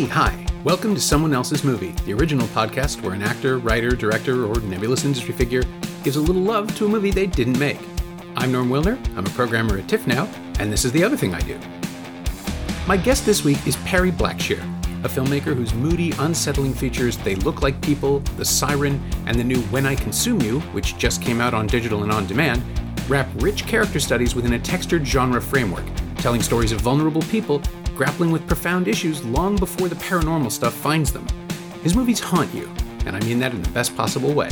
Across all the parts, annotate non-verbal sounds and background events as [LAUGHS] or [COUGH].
Hey, hi. Welcome to Someone Else's Movie, the original podcast where an actor, writer, director, or nebulous industry figure gives a little love to a movie they didn't make. I'm Norm Wilner, I'm a programmer at TIFF now, and this is the other thing I do. My guest this week is Perry Blackshear, a filmmaker whose moody, unsettling features They Look Like People, The Siren, and the new When I Consume You, which just came out on digital and on demand, wrap rich character studies within a textured genre framework, telling stories of vulnerable people grappling with profound issues long before the paranormal stuff finds them. His movies haunt you, and I mean that in the best possible way.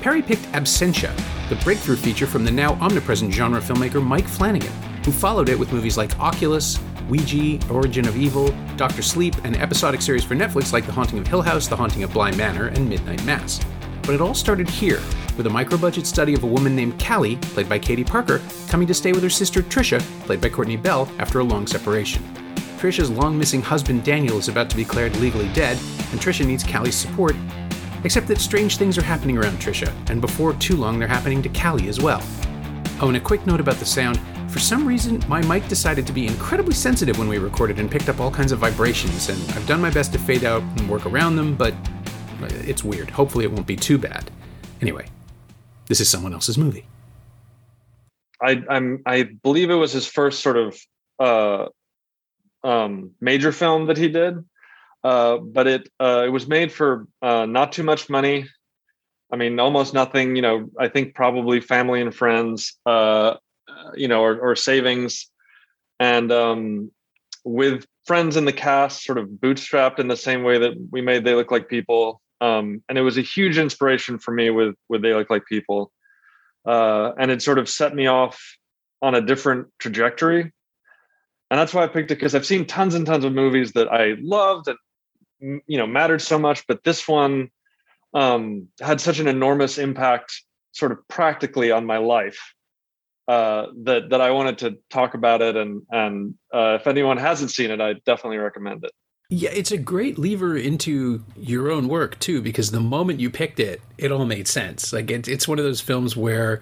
Perry picked Absentia, the breakthrough feature from the now omnipresent genre filmmaker Mike Flanagan, who followed it with movies like Oculus, Ouija, Origin of Evil, Doctor Sleep, and episodic series for Netflix like The Haunting of Hill House, The Haunting of Bly Manor, and Midnight Mass. But it all started here, with a micro budget study of a woman named Callie, played by Katie Parker, coming to stay with her sister Trisha, played by Courtney Bell, after a long separation. Trisha's long missing husband Daniel is about to be declared legally dead, and Trisha needs Callie's support. Except that strange things are happening around Trisha, and before too long they're happening to Callie as well. Oh, and a quick note about the sound. For some reason, my mic decided to be incredibly sensitive when we recorded and picked up all kinds of vibrations, and I've done my best to fade out and work around them, but it's weird. Hopefully, it won't be too bad. Anyway, this is someone else's movie. I, I'm, I believe it was his first sort of uh, um, major film that he did, uh, but it uh, it was made for uh, not too much money. I mean, almost nothing. You know, I think probably family and friends, uh, you know, or, or savings, and um, with friends in the cast, sort of bootstrapped in the same way that we made They Look Like People. Um, and it was a huge inspiration for me with with They Look Like People, uh, and it sort of set me off on a different trajectory and that's why I picked it because I've seen tons and tons of movies that I loved and you know mattered so much, but this one um, had such an enormous impact, sort of practically on my life, uh, that that I wanted to talk about it. And and uh, if anyone hasn't seen it, I definitely recommend it. Yeah, it's a great lever into your own work too, because the moment you picked it, it all made sense. Like it, it's one of those films where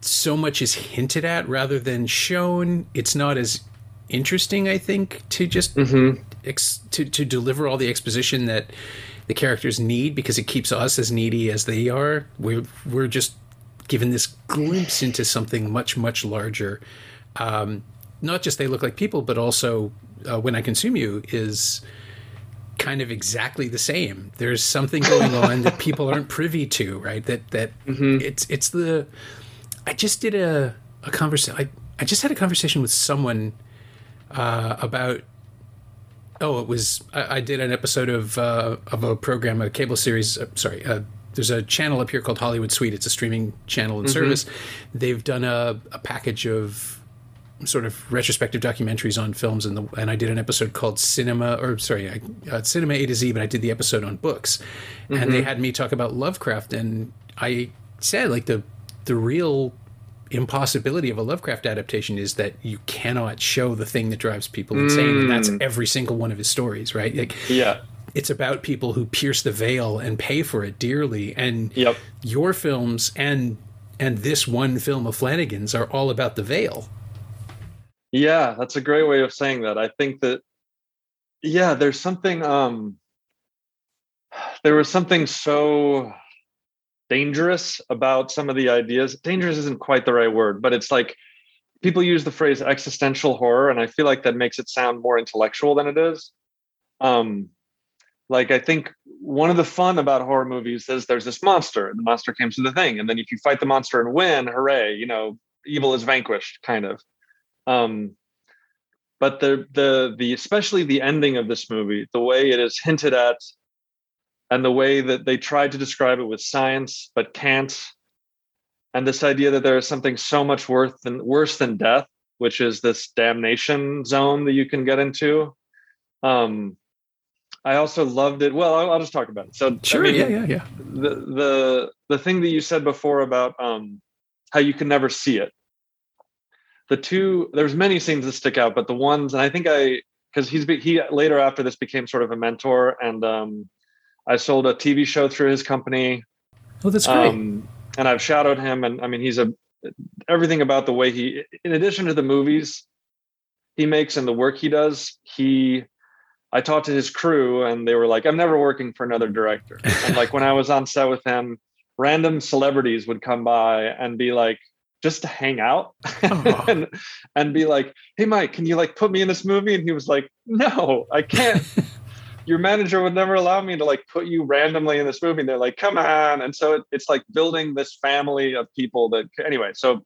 so much is hinted at rather than shown. It's not as interesting. I think to just mm-hmm. ex- to to deliver all the exposition that the characters need because it keeps us as needy as they are. We're we're just given this glimpse into something much much larger. Um, not just they look like people, but also uh, when I consume you is kind of exactly the same. There's something going [LAUGHS] on that people aren't privy to, right? That that mm-hmm. it's it's the. I just did a a conversation. I I just had a conversation with someone uh, about oh, it was I, I, did an episode of uh, of a program, a cable series. Uh, sorry, uh, there's a channel up here called Hollywood Suite. It's a streaming channel and mm-hmm. service. They've done a, a package of sort of retrospective documentaries on films, and the and I did an episode called Cinema, or sorry, uh, Cinema A to Z, but I did the episode on books, mm-hmm. and they mm-hmm. had me talk about Lovecraft, and I said like the the real impossibility of a Lovecraft adaptation is that you cannot show the thing that drives people insane, mm. and that's mm. every single one of his stories, right? Like, yeah, it's about people who pierce the veil and pay for it dearly, and yep. your films and and this one film of Flanagan's are all about the veil. Yeah, that's a great way of saying that. I think that yeah, there's something um [SIGHS] there was something so dangerous about some of the ideas. Dangerous isn't quite the right word, but it's like people use the phrase existential horror, and I feel like that makes it sound more intellectual than it is. Um, like I think one of the fun about horror movies is there's this monster, and the monster comes to the thing, and then if you fight the monster and win, hooray! You know, evil is vanquished, kind of. Um, but the the the especially the ending of this movie, the way it is hinted at and the way that they tried to describe it with science but can't. And this idea that there is something so much worse than worse than death which is this damnation zone that you can get into. Um i also loved it. Well i'll, I'll just talk about it. So sure I mean, yeah yeah yeah. the the the thing that you said before about um how you can never see it. The two there's many scenes that stick out but the ones and i think i because he's he later after this became sort of a mentor and um I sold a TV show through his company. Oh, that's great. Um, and I've shadowed him, and I mean, he's a everything about the way he, in addition to the movies he makes and the work he does, he I talked to his crew and they were like, I'm never working for another director. and like when I was on set with him, random celebrities would come by and be like, just to hang out oh. [LAUGHS] and and be like, hey Mike, can you like put me in this movie? And he was like, No, I can't. [LAUGHS] Your manager would never allow me to like put you randomly in this movie. And they're like, come on. And so it, it's like building this family of people that anyway, so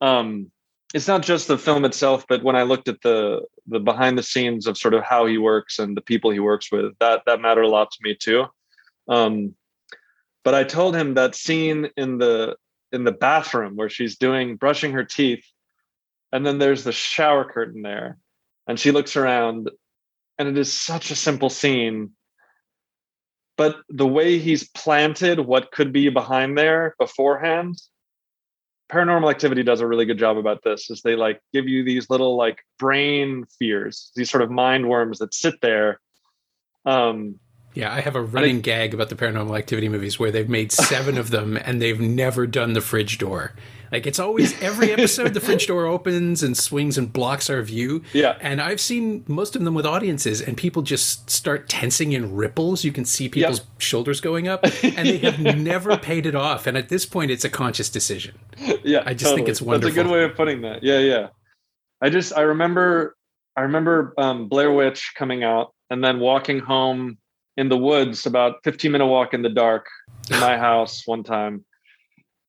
um it's not just the film itself, but when I looked at the the behind the scenes of sort of how he works and the people he works with, that that mattered a lot to me too. Um, but I told him that scene in the in the bathroom where she's doing brushing her teeth, and then there's the shower curtain there, and she looks around, and it is such a simple scene. But the way he's planted what could be behind there beforehand paranormal activity does a really good job about this is they like give you these little like brain fears these sort of mind worms that sit there um yeah i have a running gag about the paranormal activity movies where they've made seven [LAUGHS] of them and they've never done the fridge door like it's always every episode the fridge door opens and swings and blocks our view. Yeah. And I've seen most of them with audiences and people just start tensing in ripples. You can see people's yep. shoulders going up and they have [LAUGHS] never paid it off. And at this point it's a conscious decision. Yeah. I just totally. think it's wonderful. That's a good way of putting that. Yeah, yeah. I just I remember I remember um, Blair Witch coming out and then walking home in the woods about 15 minute walk in the dark to my [LAUGHS] house one time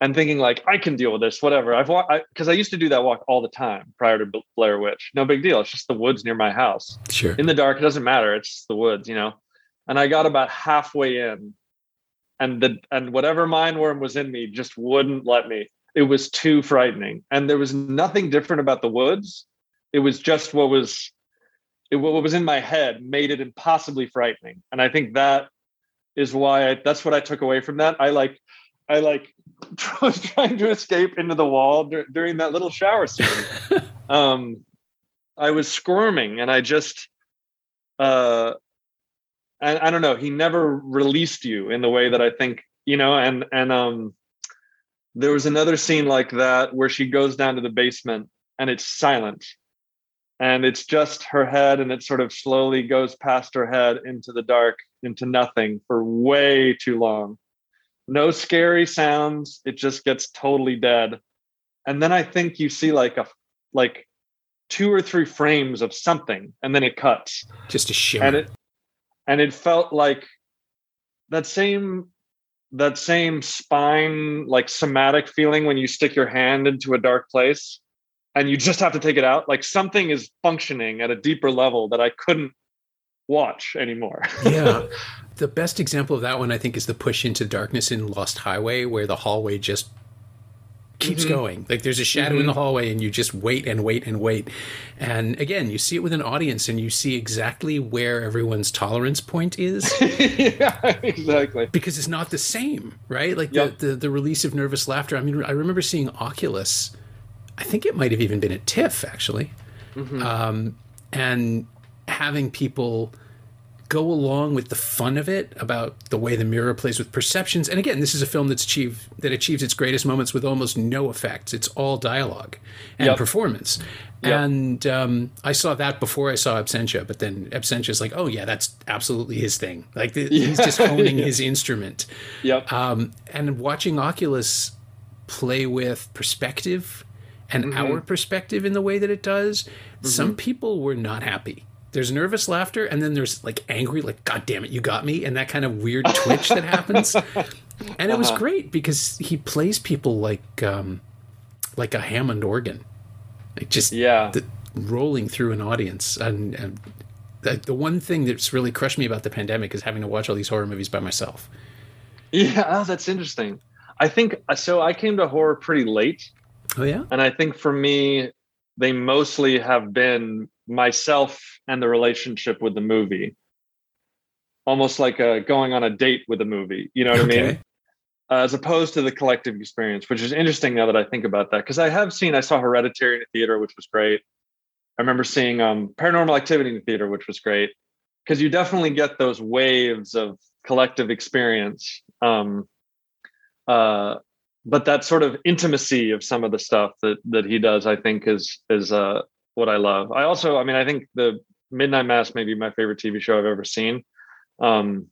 and thinking like I can deal with this, whatever. I've walked because I, I, used to do that walk all the time prior to Blair Witch. No big deal. It's just the woods near my house. Sure. In the dark, it doesn't matter. It's the woods, you know. And I got about halfway in, and the and whatever mind worm was in me just wouldn't let me. It was too frightening, and there was nothing different about the woods. It was just what was, it, what was in my head made it impossibly frightening, and I think that is why I, that's what I took away from that. I like I like [LAUGHS] was trying to escape into the wall dur- during that little shower scene. [LAUGHS] um, I was squirming, and I just, uh, I, I don't know. He never released you in the way that I think you know. And and um, there was another scene like that where she goes down to the basement, and it's silent, and it's just her head, and it sort of slowly goes past her head into the dark, into nothing for way too long no scary sounds. It just gets totally dead. And then i think you see like a like two or three frames of something and then it cuts. Just a shimmer. And it and it felt like that same that same spine like somatic feeling when you stick your hand into a dark place and you just have to take it out. Like something is functioning at a deeper level that i couldn't watch anymore. [LAUGHS] yeah. The best example of that one, I think, is the push into darkness in Lost Highway, where the hallway just keeps mm-hmm. going. Like there's a shadow mm-hmm. in the mm-hmm. hallway, and you just wait and wait and wait. And again, you see it with an audience, and you see exactly where everyone's tolerance point is. [LAUGHS] yeah, exactly. Because it's not the same, right? Like yep. the, the the release of nervous laughter. I mean, I remember seeing Oculus. I think it might have even been at TIFF actually. Mm-hmm. Um, and having people go along with the fun of it about the way the mirror plays with perceptions and again this is a film that's achieved that achieves its greatest moments with almost no effects it's all dialogue and yep. performance yep. and um, i saw that before i saw absentia but then absentia is like oh yeah that's absolutely his thing like [LAUGHS] the, yeah. he's just honing [LAUGHS] yeah. his instrument yep um, and watching oculus play with perspective and mm-hmm. our perspective in the way that it does mm-hmm. some people were not happy there's nervous laughter and then there's like angry like god damn it you got me and that kind of weird twitch that happens. [LAUGHS] And it was uh-huh. great because he plays people like um like a hammond organ. Like just yeah. the, rolling through an audience. And, and the, the one thing that's really crushed me about the pandemic is having to watch all these horror movies by myself. Yeah [LAUGHS] oh, that's interesting. I think so i came to horror pretty late. Oh yeah? And i think for me they mostly have been myself and the relationship with the movie almost like a, going on a date with a movie you know what okay. i mean uh, as opposed to the collective experience which is interesting now that i think about that because i have seen i saw hereditary in the theater which was great i remember seeing um, paranormal activity in the theater which was great because you definitely get those waves of collective experience um, uh, but that sort of intimacy of some of the stuff that that he does i think is is uh what I love. I also, I mean, I think the Midnight Mass may be my favorite TV show I've ever seen. Um,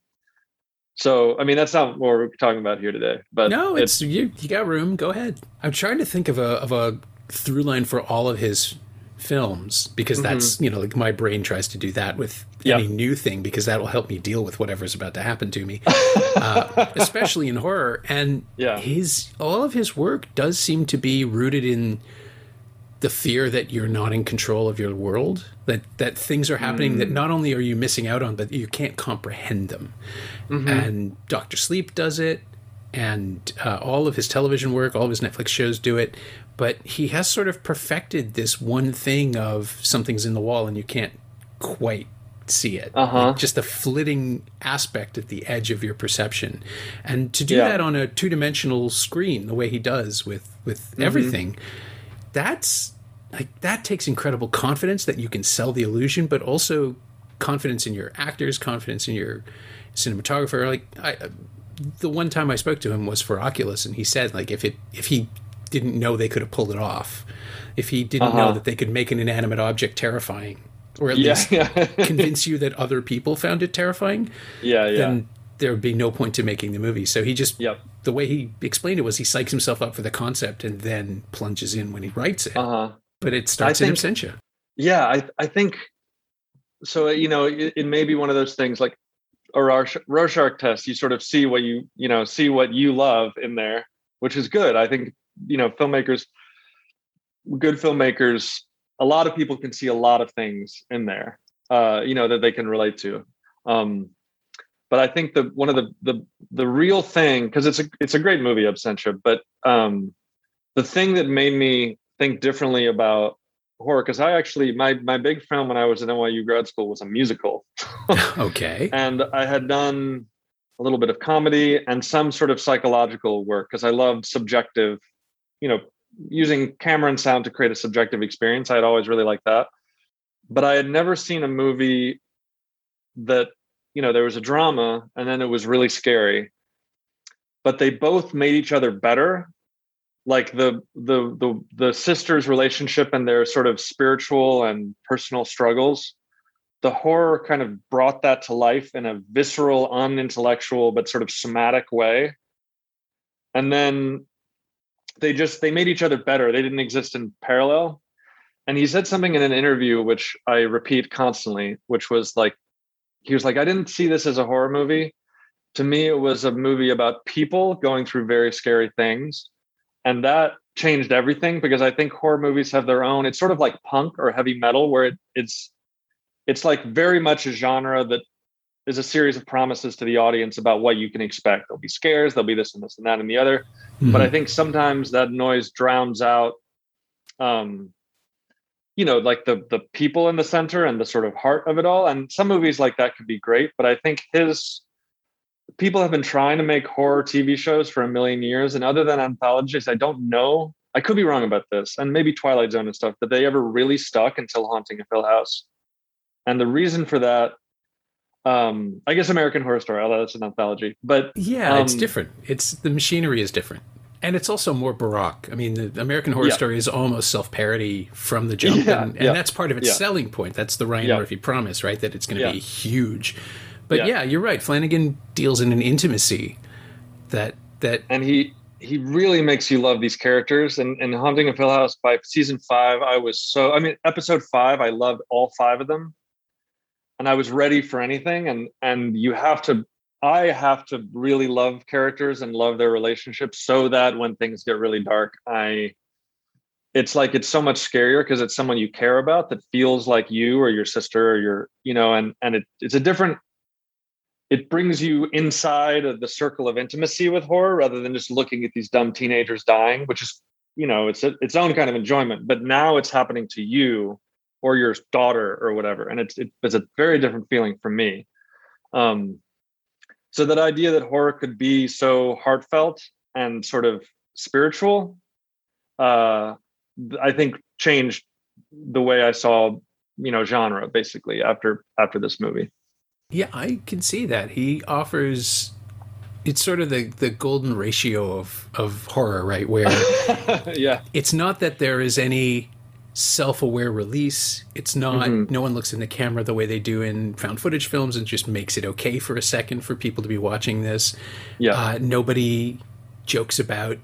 so I mean that's not what we're talking about here today. But no, it's, it's you. You got room. Go ahead. I'm trying to think of a of a through line for all of his films because mm-hmm. that's you know like my brain tries to do that with yep. any new thing because that will help me deal with whatever's about to happen to me [LAUGHS] uh, especially in horror and yeah. his all of his work does seem to be rooted in the fear that you're not in control of your world that that things are happening mm. that not only are you missing out on but you can't comprehend them mm-hmm. and dr sleep does it and uh, all of his television work all of his netflix shows do it but he has sort of perfected this one thing of something's in the wall and you can't quite see it uh-huh. like just a flitting aspect at the edge of your perception and to do yeah. that on a two-dimensional screen the way he does with with mm-hmm. everything that's like that takes incredible confidence that you can sell the illusion, but also confidence in your actors, confidence in your cinematographer. Like I, the one time I spoke to him was for Oculus, and he said like if it if he didn't know they could have pulled it off, if he didn't uh-huh. know that they could make an inanimate object terrifying, or at yeah, least yeah. [LAUGHS] convince you that other people found it terrifying, yeah, yeah. then there would be no point to making the movie. So he just yep. the way he explained it was he psychs himself up for the concept and then plunges in when he writes it. Uh-huh but it starts think, in absentia. Yeah, I I think so. You know, it, it may be one of those things like a Rorschach test. You sort of see what you you know see what you love in there, which is good. I think you know filmmakers, good filmmakers. A lot of people can see a lot of things in there, uh, you know, that they can relate to. Um, but I think the one of the the the real thing because it's a it's a great movie, Absentia. But um, the thing that made me think differently about horror because I actually my my big film when I was at NYU grad school was a musical. [LAUGHS] okay. And I had done a little bit of comedy and some sort of psychological work because I loved subjective, you know, using camera and sound to create a subjective experience. I had always really liked that. But I had never seen a movie that, you know, there was a drama and then it was really scary. But they both made each other better like the the the the sisters relationship and their sort of spiritual and personal struggles the horror kind of brought that to life in a visceral unintellectual but sort of somatic way. And then they just they made each other better. They didn't exist in parallel. And he said something in an interview which i repeat constantly which was like he was like i didn't see this as a horror movie. To me it was a movie about people going through very scary things and that changed everything because I think horror movies have their own. It's sort of like punk or heavy metal, where it, it's it's like very much a genre that is a series of promises to the audience about what you can expect. There'll be scares, there'll be this and this and that and the other. Mm-hmm. But I think sometimes that noise drowns out um you know like the the people in the center and the sort of heart of it all and some movies like that could be great but i think his people have been trying to make horror TV shows for a million years, and other than anthologies, I don't know. I could be wrong about this, and maybe Twilight Zone and stuff, but they ever really stuck until Haunting of Hill House. And the reason for that, um, I guess American Horror Story, although that's an anthology, but yeah, um, it's different. It's the machinery is different. And it's also more baroque. I mean, the American Horror yeah. Story is almost self-parody from the jump, yeah, and, and yeah. that's part of its selling point. That's the Ryan Murphy promise, right? That it's going to be huge but yeah. yeah, you're right. Flanagan deals in an intimacy that that and he he really makes you love these characters. And and Haunting of Hill House by season five, I was so I mean episode five, I loved all five of them, and I was ready for anything. And and you have to I have to really love characters and love their relationships so that when things get really dark, I it's like it's so much scarier because it's someone you care about that feels like you or your sister or your you know and and it, it's a different it brings you inside of the circle of intimacy with horror rather than just looking at these dumb teenagers dying, which is, you know, it's a, its own kind of enjoyment. But now it's happening to you or your daughter or whatever, and it's it, it's a very different feeling for me. Um, so that idea that horror could be so heartfelt and sort of spiritual, uh, I think changed the way I saw, you know, genre basically after after this movie. Yeah, I can see that. He offers it's sort of the the golden ratio of of horror, right? Where [LAUGHS] yeah, it's not that there is any self-aware release. It's not Mm-hmm. no one looks in the camera the way they do in found footage films and just makes it okay for a second for people to be watching this. Yeah. Uh, nobody jokes about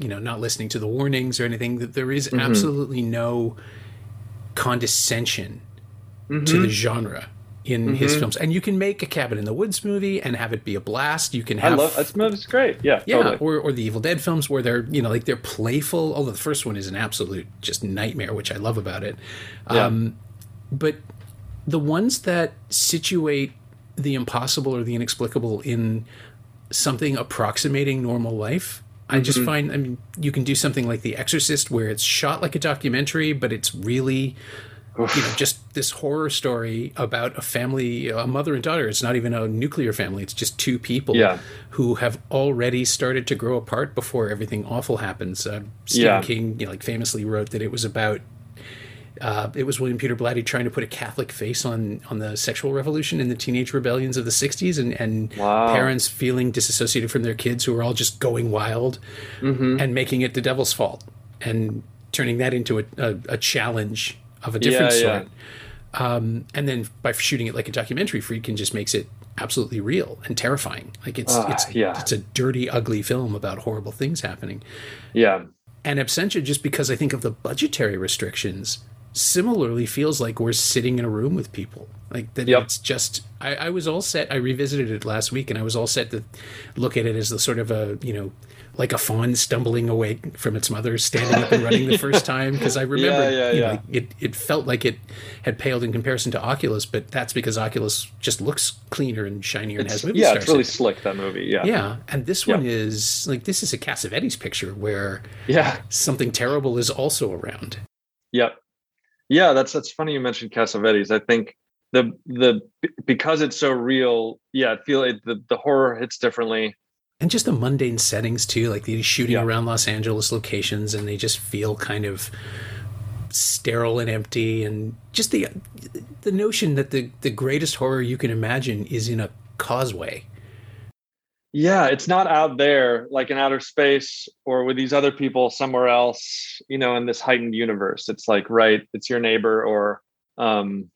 you know not listening to the warnings or anything. That there is absolutely no condescension to the genre in his films. And you can make a Cabin in the Woods movie and have it be a blast. You can I have love that's movie's great. Yeah. yeah, Totally. or, or the Evil Dead films where they're you know like they're playful. Although the first one is an absolute just nightmare, which I love about it. Yeah. Um, but the ones that situate the impossible or the inexplicable in something approximating normal life. I just Mm-hmm. find, I mean, you can do something like The Exorcist, where it's shot like a documentary, but it's really, you know, just this horror story about a family, a mother and daughter. It's not even a nuclear family; it's just two people Yeah. who have already started to grow apart before everything awful happens. Uh, Stephen Yeah. King, you know, like famously wrote that it was about. Uh, it was William Peter Blatty trying to put a Catholic face on on the sexual revolution and the teenage rebellions of the '60s, and and Wow. parents feeling disassociated from their kids who are all just going wild Mm-hmm. and making it the devil's fault and turning that into a, a, a challenge of a different Yeah, yeah. sort. Um, and then by shooting it like a documentary, Friedkin just makes it absolutely real and terrifying. Like it's Ah, it's yeah. it's a dirty, ugly film about horrible things happening. Yeah. And Absentia, just because I think of the budgetary restrictions, similarly feels like we're sitting in a room with people. Like that Yep. it's just I, I was all set. I revisited it last week and I was all set to look at it as the sort of a, you know, like a fawn stumbling away from its mother, standing up and running the first [LAUGHS] time. Because I remember, Yeah, yeah, you know, yeah. like, it it felt like it had paled in comparison to Oculus, but that's because Oculus just looks cleaner and shinier and has movie yeah, stars. it's really slick that movie. Yeah. yeah, and this Yeah. one is like this is a Cassavetes picture where Yeah. something terrible is also around. Yep. Yeah, that's that's funny you mentioned Cassavetes. I think the the because it's so real, yeah, I feel it, the the horror hits differently. And just the mundane settings too like these shooting Yeah. around los angeles locations and they just feel kind of sterile and empty and just the the notion that the the greatest horror you can imagine is in a causeway Yeah, it's not out there like in outer space or with these other people somewhere else, you know, in this heightened universe. It's like right, it's your neighbor or um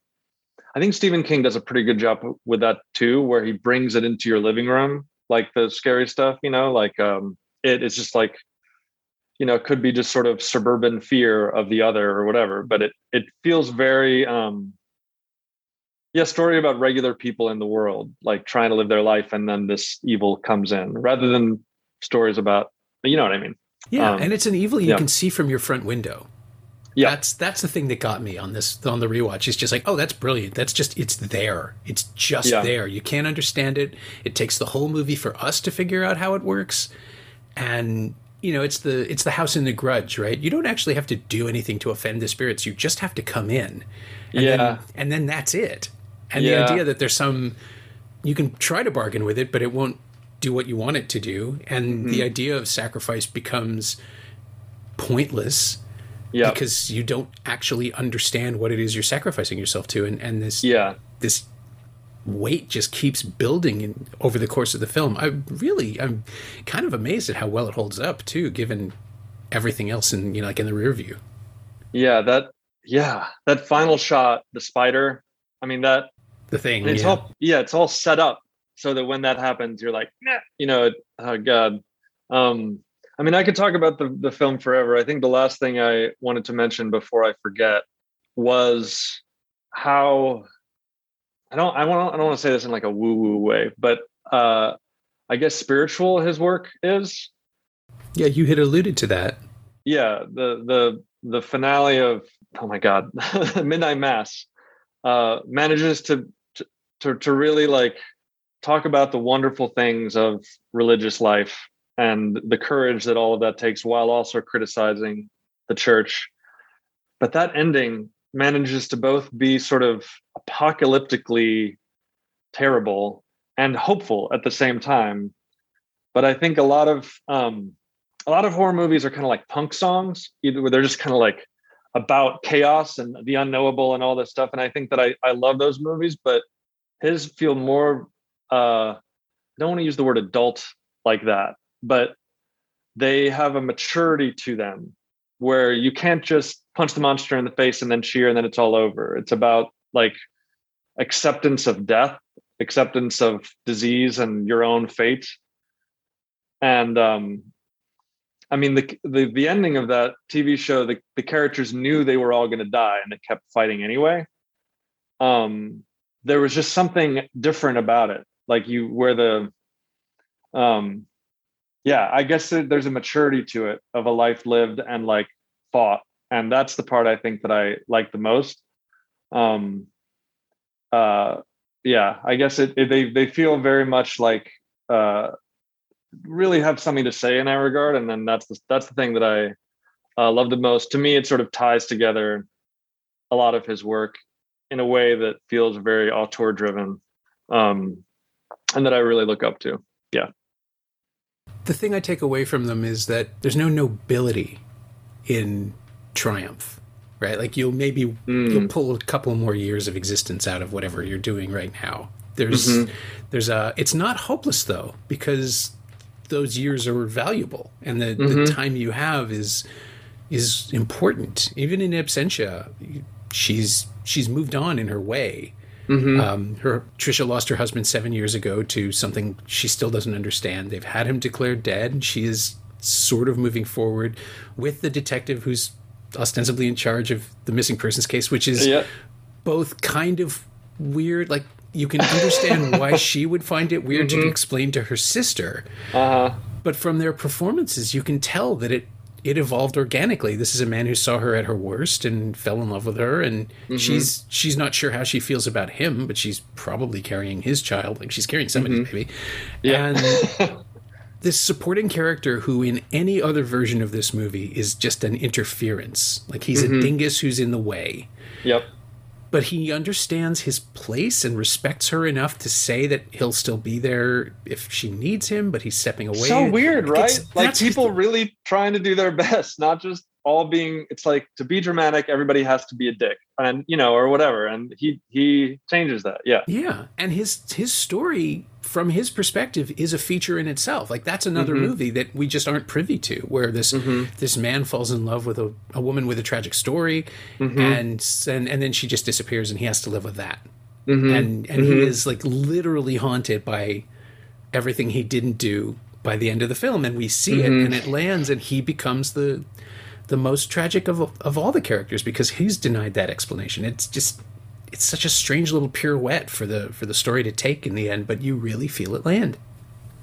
I think Stephen King does a pretty good job with that too, where he brings it into your living room, like the scary stuff, you know, like um it is just like you know, it could be just sort of suburban fear of the other or whatever, but it it feels very um yeah, story about regular people in the world, like trying to live their life, and then this evil comes in, rather than stories about, you know what I mean? yeah Um, and it's an evil you yeah. can see from your front window Yeah. that's that's the thing that got me on this on the rewatch. It's just like, oh, that's brilliant. That's just it's there. It's just Yeah. there. You can't understand it. It takes the whole movie for us to figure out how it works. And you know, it's the it's the house in the grudge, right? You don't actually have to do anything to offend the spirits. You just have to come in. And Yeah. Then, and then that's it. And Yeah. the idea that there's some you can try to bargain with it, but it won't do what you want it to do. And Mm-hmm. the idea of sacrifice becomes pointless Yeah. because you don't actually understand what it is you're sacrificing yourself to and, and this yeah. this weight just keeps building in, over the course of the film i really i'm kind of amazed at how well it holds up too given everything else in you know like in the rear view Yeah. That, yeah. That final shot, the spider, I mean, that, the thing it's yeah. all, yeah, it's all set up so that when that happens, you're like, nah, you know, oh God. Um, I mean, I could talk about the, the film forever. I think the last thing I wanted to mention before I forget was how I don't I want I don't want to say this in like a woo woo way, but uh I guess spiritual his work is. yeah you had alluded to that Yeah, the the the finale of oh my god, [LAUGHS] Midnight Mass uh manages to to to, to really like talk about the wonderful things of religious life and the courage that all of that takes while also criticizing the church. But that ending manages to both be sort of apocalyptically terrible and hopeful at the same time. But I think a lot of um, a lot of horror movies are kind of like punk songs, either where they're just kind of like about chaos and the unknowable and all this stuff. And I think that I I love those movies, but his feel more uh I don't want to use the word adult like that, but they have a maturity to them where you can't just punch the monster in the face and then cheer and then it's all over. It's about like acceptance of death, acceptance of disease and your own fate. And um I mean the the the ending of that TV show, the, the characters knew they were all gonna die and they kept fighting anyway. Um there was just something different about it. Like you where the um yeah, I guess there's a maturity to it of a life lived and like fought. And that's the part I think that I like the most. Um, uh, yeah, I guess it, it, they they feel very much like uh, really have something to say in that regard, and then that's the that's the thing that I uh, love the most. To me, it sort of ties together a lot of his work in a way that feels very auteur driven, um, and that I really look up to. Yeah the thing I take away from them is that there's no nobility in triumph, right? Like you'll maybe mm. you'll pull a couple more years of existence out of whatever you're doing right now. There's mm-hmm. there's a it's not hopeless though because those years are valuable and the, mm-hmm. the time you have is is important. Even in absentia, she's she's moved on in her way Mm-hmm. Um, her Trisha lost her husband seven years ago to something she still doesn't understand. They've had him declared dead, and she is sort of moving forward with the detective who's ostensibly in charge of the missing persons case, which is yeah. both kind of weird. Like you can understand [LAUGHS] why she would find it weird mm-hmm. to explain to her sister, uh-huh. but from their performances, you can tell that it it evolved organically. This is a man who saw her at her worst and fell in love with her, and mm-hmm. she's she's not sure how she feels about him, but she's probably carrying his child, like she's carrying somebody's mm-hmm. baby. Yeah. And [LAUGHS] this supporting character, who in any other version of this movie is just an interference, like he's mm-hmm. a dingus who's in the way. Yep but he understands his place and respects her enough to say that he'll still be there if she needs him, but he's stepping away. So weird, right? It's, like people really trying to do their [LAUGHS] best, not just all being it's like to be dramatic everybody has to be a dick and you know or whatever and he he changes that yeah yeah and his his story from his perspective is a feature in itself like that's another mm-hmm. movie that we just aren't privy to where this mm-hmm. this man falls in love with a, a woman with a tragic story mm-hmm. and, and and then she just disappears and he has to live with that mm-hmm. and and he mm-hmm. is like literally haunted by everything he didn't do by the end of the film and we see it mm-hmm. and it lands and he becomes the the most tragic of of all the characters because he's denied that explanation. It's just it's such a strange little pirouette for the for the story to take in the end, but you really feel it land.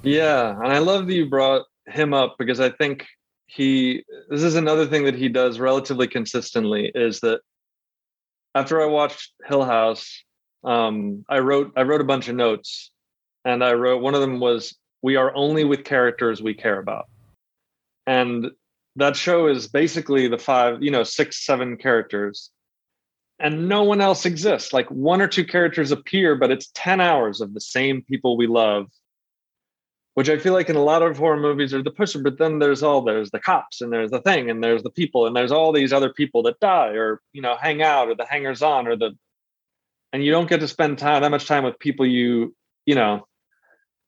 Yeah, and I love that you brought him up because I think he this is another thing that he does relatively consistently is that after I watched Hill House, um, I wrote I wrote a bunch of notes, and I wrote one of them was we are only with characters we care about, and that show is basically the five, you know, six, seven characters, and no one else exists. Like one or two characters appear, but it's 10 hours of the same people we love, which I feel like in a lot of horror movies are the pusher, but then there's all there's the cops and there's the thing and there's the people and there's all these other people that die or you know hang out or the hangers on or the and you don't get to spend time that much time with people you you know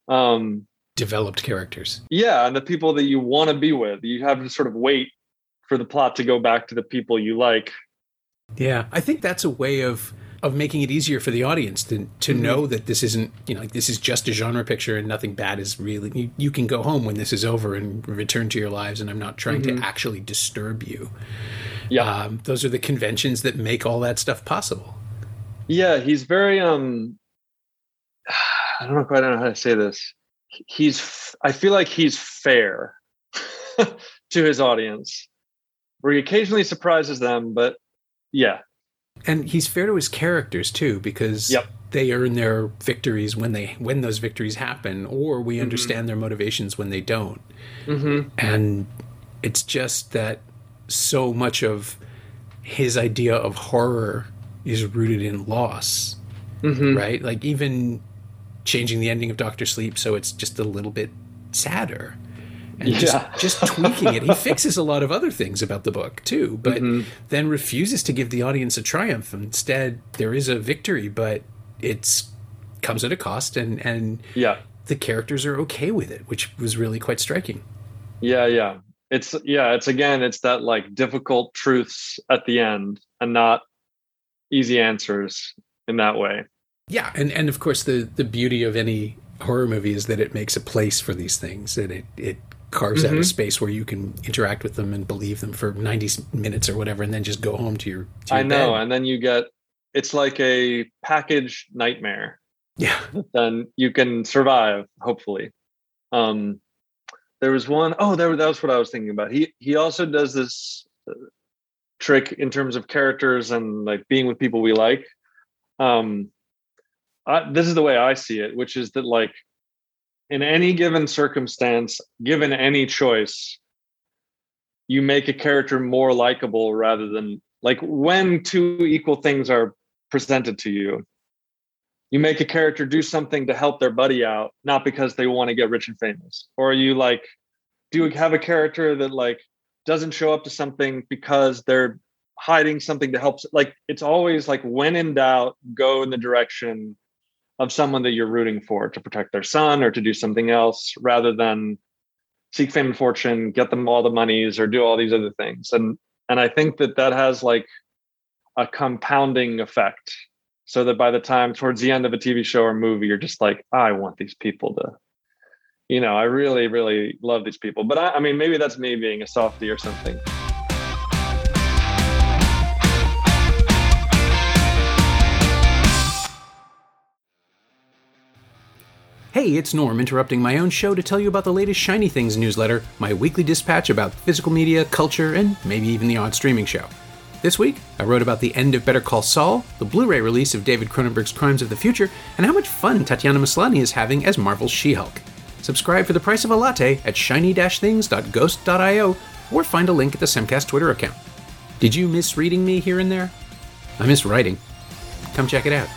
um developed characters. Yeah, and the people that you want to be with. You have to sort of wait for the plot to go back to the people you like. Yeah, I think that's a way of of making it easier for the audience to to mm-hmm. know that this isn't you know like this is just a genre picture and nothing bad is really you, you can go home when this is over and return to your lives and I'm not trying mm-hmm. to actually disturb you. Yeah, um, those are the conventions that make all that stuff possible. Yeah, he's very um. [SIGHS] I don't know quite know how to say this he's I feel like he's fair [LAUGHS] to his audience, where he occasionally surprises them, but yeah. And he's fair to his characters too, because yep. they earn their victories when they when those victories happen, or we mm-hmm. understand their motivations when they don't. Mm-hmm. And it's just that so much of his idea of horror is rooted in loss, mm-hmm. right? Like even changing the ending of Doctor Sleep so it's just a little bit sadder. And yeah. just just tweaking it. He fixes a lot of other things about the book too, but mm-hmm. then refuses to give the audience a triumph. Instead, there is a victory, but it's comes at a cost and and yeah. the characters are okay with it, which was really quite striking. Yeah, yeah. it's yeah it's again it's that like difficult truths at the end and not easy answers in that way yeah and and of course the the beauty of any horror movie is that it makes a place for these things and it it carves mm-hmm. out a mm-hmm. space where you can interact with them and believe them for 90 minutes or whatever and then just go home to your, to your i know bed. and then you get it's like a package nightmare yeah [LAUGHS] then you can survive hopefully um there was one oh there that was what i was thinking about he he also does this uh, trick in terms of characters and like being with people we like um I, this is the way i see it which is that like in any given circumstance given any choice you make a character more likable rather than like when two equal things are presented to you you make a character do something to help their buddy out not because they want to get rich and famous. Or you like do you have a character that like doesn't show up to something because they're hiding something to help like it's always like when in doubt go in the direction of someone that you're rooting for to protect their son or to do something else rather than seek fame and fortune get them all the monies or do all these other things and and i think that that has like a compounding effect so that by the time towards the end of a TV show or movie, you're just like, I want these people to, you know, I really, really love these people. But I, I mean, maybe that's me being a softie or something. Hey, it's Norm interrupting my own show to tell you about the latest Shiny Things newsletter, my weekly dispatch about physical media, culture, and maybe even the odd streaming show. This week, I wrote about the end of Better Call Saul, the Blu ray release of David Cronenberg's Crimes of the Future, and how much fun Tatiana Maslany is having as Marvel's She Hulk. Subscribe for the price of a latte at shiny-things.ghost.io or find a link at the Semcast Twitter account. Did you miss reading me here and there? I miss writing. Come check it out.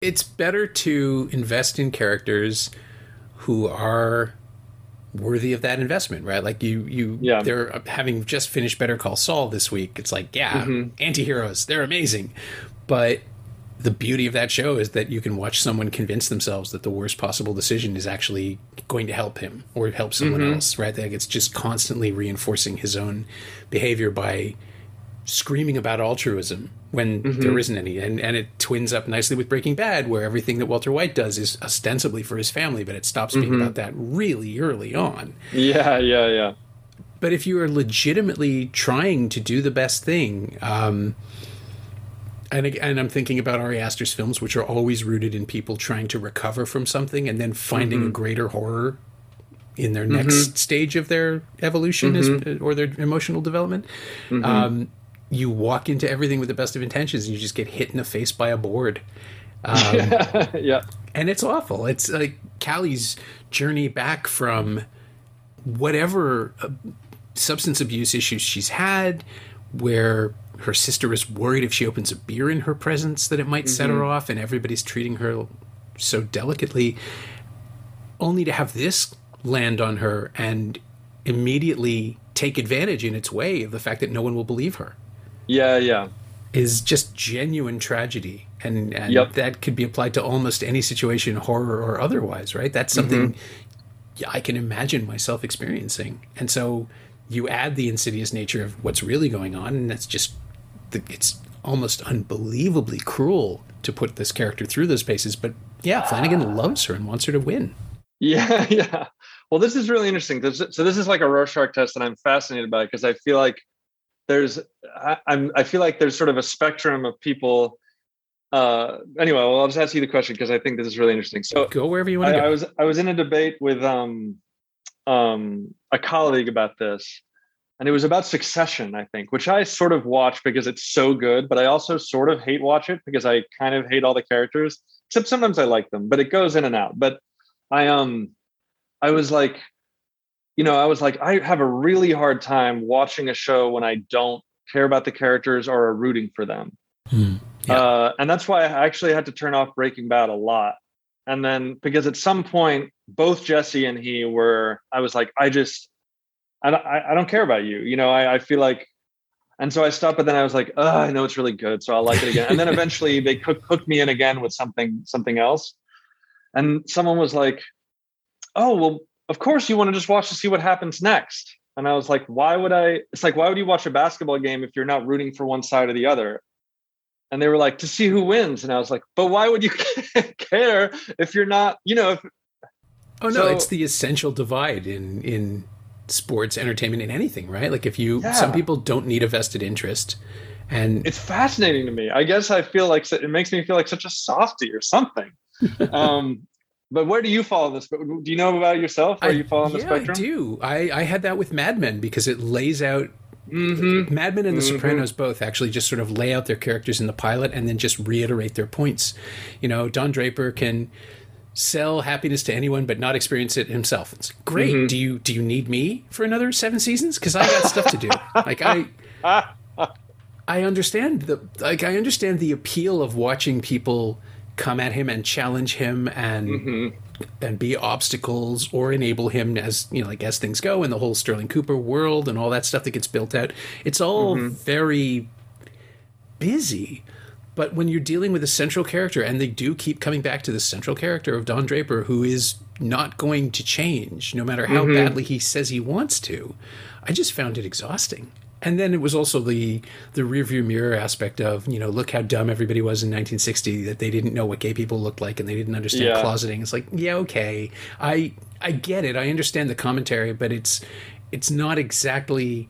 It's better to invest in characters who are worthy of that investment, right? Like you, you, yeah. they're having just finished Better Call Saul this week. It's like, yeah, mm-hmm. anti-heroes, they're amazing. But the beauty of that show is that you can watch someone convince themselves that the worst possible decision is actually going to help him or help someone mm-hmm. else, right? Like it's just constantly reinforcing his own behavior by screaming about altruism when mm-hmm. there isn't any. And, and it twins up nicely with Breaking Bad, where everything that Walter White does is ostensibly for his family, but it stops being mm-hmm. about that really early on. Yeah, yeah, yeah. But if you are legitimately trying to do the best thing, um, and, and I'm thinking about Ari Aster's films, which are always rooted in people trying to recover from something and then finding mm-hmm. a greater horror in their next mm-hmm. stage of their evolution mm-hmm. or their emotional development. Mm-hmm. Um, you walk into everything with the best of intentions and you just get hit in the face by a board. Um, [LAUGHS] yeah. And it's awful. It's like Callie's journey back from whatever uh, substance abuse issues she's had, where her sister is worried if she opens a beer in her presence that it might mm-hmm. set her mm-hmm. off, and everybody's treating her so delicately, only to have this land on her and immediately take advantage in its way of the fact that no one will believe her. Yeah, yeah. Is just genuine tragedy. And, and yep. that could be applied to almost any situation, horror or otherwise, right? That's something mm-hmm. I can imagine myself experiencing. And so you add the insidious nature of what's really going on, and that's just, it's almost unbelievably cruel to put this character through those paces. But yeah, Flanagan loves her and wants her to win. [LAUGHS] Yeah, yeah. Well, this is really interesting. So this is like a Rorschach test, and I'm fascinated by it because I feel like there's I, am I feel like there's sort of a spectrum of people. Uh, anyway, well, I'll just ask you the question because I think this is really interesting. So go wherever you want to I, go. I was I was in a debate with um um a colleague about this, and it was about Succession, I think, which I sort of watch because it's so good, but I also sort of hate watch it because I kind of hate all the characters. Except sometimes I like them, but it goes in and out. But I um I was like you know, I was like, I have a really hard time watching a show when I don't care about the characters or are rooting for them. Hmm. Yeah. Uh, and that's why I actually had to turn off Breaking Bad a lot. And then because at some point, both Jesse and he were, I was like, I just, I don't, I, don't care about you. You know, I, I feel like, and so I stopped, but then I was like, oh, I know it's really good. So I'll like it again. And then [LAUGHS] eventually they cook, hooked me in again with something, something else. and someone was like, "Oh, well, of course you want to just watch to see what happens next." And I was like, "Why would I?" It's like, why would you watch a basketball game if you're not rooting for one side or the other? And they were like, "To see who wins." And I was like, "But why would you [LAUGHS] care if you're not, you know?" If, oh no, so, it's the essential divide in in sports entertainment in anything, right? Like if you, yeah. some people don't need a vested interest and it's fascinating to me. I guess I feel like it makes me feel like such a softy or something. [LAUGHS] um, but where do you fall on this? Do you know about yourself? Where I, you fall on the yeah, spectrum? I do. I, I had that with Mad Men because it lays out Mm-hmm. Mad Men and The mm-hmm. Sopranos both actually just sort of lay out their characters in the pilot and then just reiterate their points. You know, Don Draper can sell happiness to anyone but not experience it himself. It's great. Mm-hmm. Do you do you need me for another seven seasons? Because I got stuff to do. [LAUGHS] Like I I understand the like I understand the appeal of watching people come at him and challenge him and mm-hmm. and be obstacles or enable him as you know like as things go in the whole Sterling Cooper world and all that stuff that gets built out. It's all mm-hmm. very busy. But when you're dealing with a central character, and they do keep coming back to the central character of Don Draper, who is not going to change no matter how mm-hmm. badly he says he wants to, I just found it exhausting and then it was also the the rearview mirror aspect of you know look how dumb everybody was in 1960 that they didn't know what gay people looked like and they didn't understand yeah. closeting. It's like yeah okay I I get it I understand the commentary but it's it's not exactly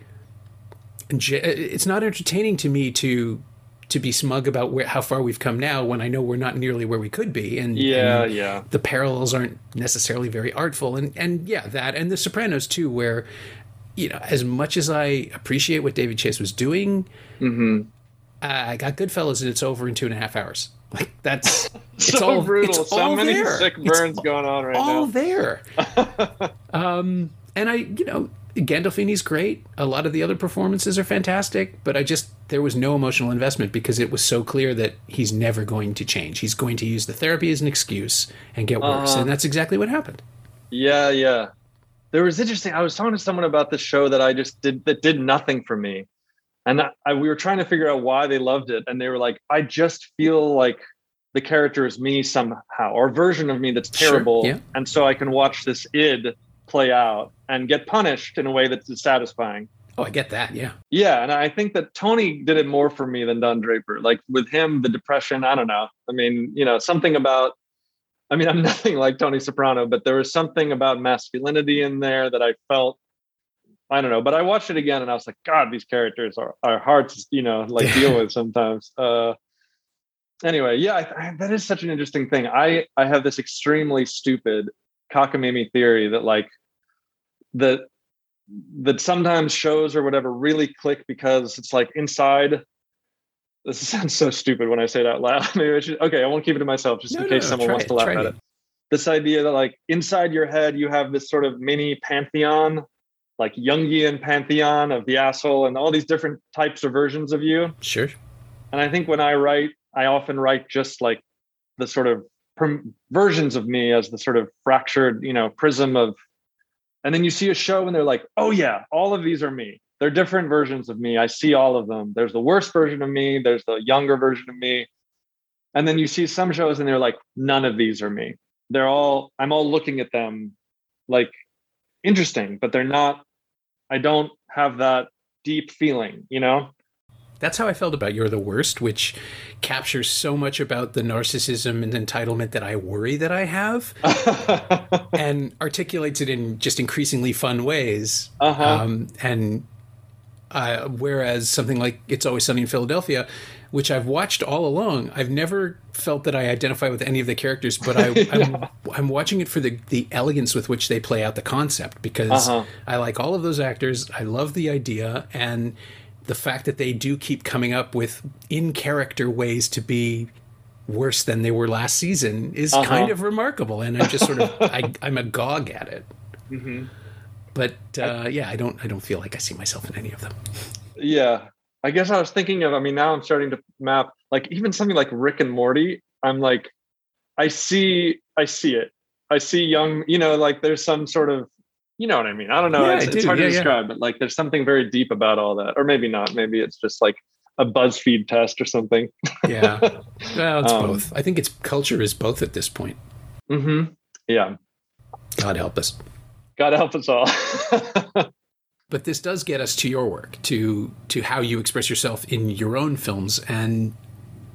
it's not entertaining to me to to be smug about where how far we've come now when I know we're not nearly where we could be and yeah and yeah the parallels aren't necessarily very artful and and yeah that and the Sopranos too where you know, as much as I appreciate what David Chase was doing, mm-hmm. I got Goodfellas and it's over in two and a half hours. Like that's [LAUGHS] it's so all, brutal. It's so all many there. sick burns it's going on right all now. All there. [LAUGHS] um, and I, you know, Gandolfini's great. A lot of the other performances are fantastic, but I just there was no emotional investment because it was so clear that he's never going to change. He's going to use the therapy as an excuse and get worse, uh, and that's exactly what happened. Yeah, yeah there was interesting. I was talking to someone about the show that I just did that did nothing for me, and I, I, we were trying to figure out why they loved it, and they were like, "I just feel like the character is me somehow, or a version of me that's terrible, sure, yeah. and so I can watch this id play out and get punished in a way that's satisfying." Oh, I get that. Yeah. Yeah. And I think that Tony did it more for me than Don Draper. Like with him, the depression, I don't know. I mean, you know, something about I mean, I'm [LAUGHS] nothing like Tony Soprano, but there was something about masculinity in there that I felt. I don't know, but I watched it again and I was like, God, these characters are, are hard to, you know, like deal with sometimes. Uh, anyway, yeah, I, I, that is such an interesting thing. I I have this extremely stupid cockamamie theory that like that that sometimes shows or whatever really click because it's like inside this sounds so stupid when I say it out loud. [LAUGHS] Maybe I should, okay, I won't keep it to myself just no, in case no, someone wants it, to laugh at it. it. This idea that like inside your head you have this sort of mini pantheon, like Jungian pantheon of the asshole and all these different types of versions of you. Sure. And I think when I write, I often write just like the sort of versions of me as the sort of fractured, you know, prism of and then you see a show and they're like, "Oh yeah, all of these are me." They're different versions of me. I see all of them. There's the worst version of me, there's the younger version of me. And then you see some shows and they're like, none of these are me. They're all, I'm all looking at them like interesting, but they're not, I don't have that deep feeling, you know? That's how I felt about You're the Worst, which captures so much about the narcissism and entitlement that I worry that I have [LAUGHS] and articulates it in just increasingly fun ways. Uh-huh. Um, and uh, whereas something like It's Always Sunny in Philadelphia, which I've watched all along, I've never felt that I identify with any of the characters, but I, [LAUGHS] am I'm watching it for the, the elegance with which they play out the concept because uh-huh. I like all of those actors. I love the idea and the fact that they do keep coming up with in character ways to be worse than they were last season is uh-huh. kind of remarkable. And I'm just sort of, I, am agog at it. Mm-hmm but uh, yeah, I don't I don't feel like I see myself in any of them. Yeah, I guess I was thinking of. I mean, now I'm starting to map like even something like Rick and Morty. I'm like, I see, I see it. I see young. You know, like there's some sort of. You know what I mean? I don't know. Yeah, it's, it's hard yeah, to describe, yeah. but like there's something very deep about all that, or maybe not. Maybe it's just like a BuzzFeed test or something. yeah, [LAUGHS] well, it's um, both. I think it's culture is both at this point. Mm-hmm. Yeah. God help us. God help us all. [LAUGHS] but this does get us to your work, to to how you express yourself in your own films, and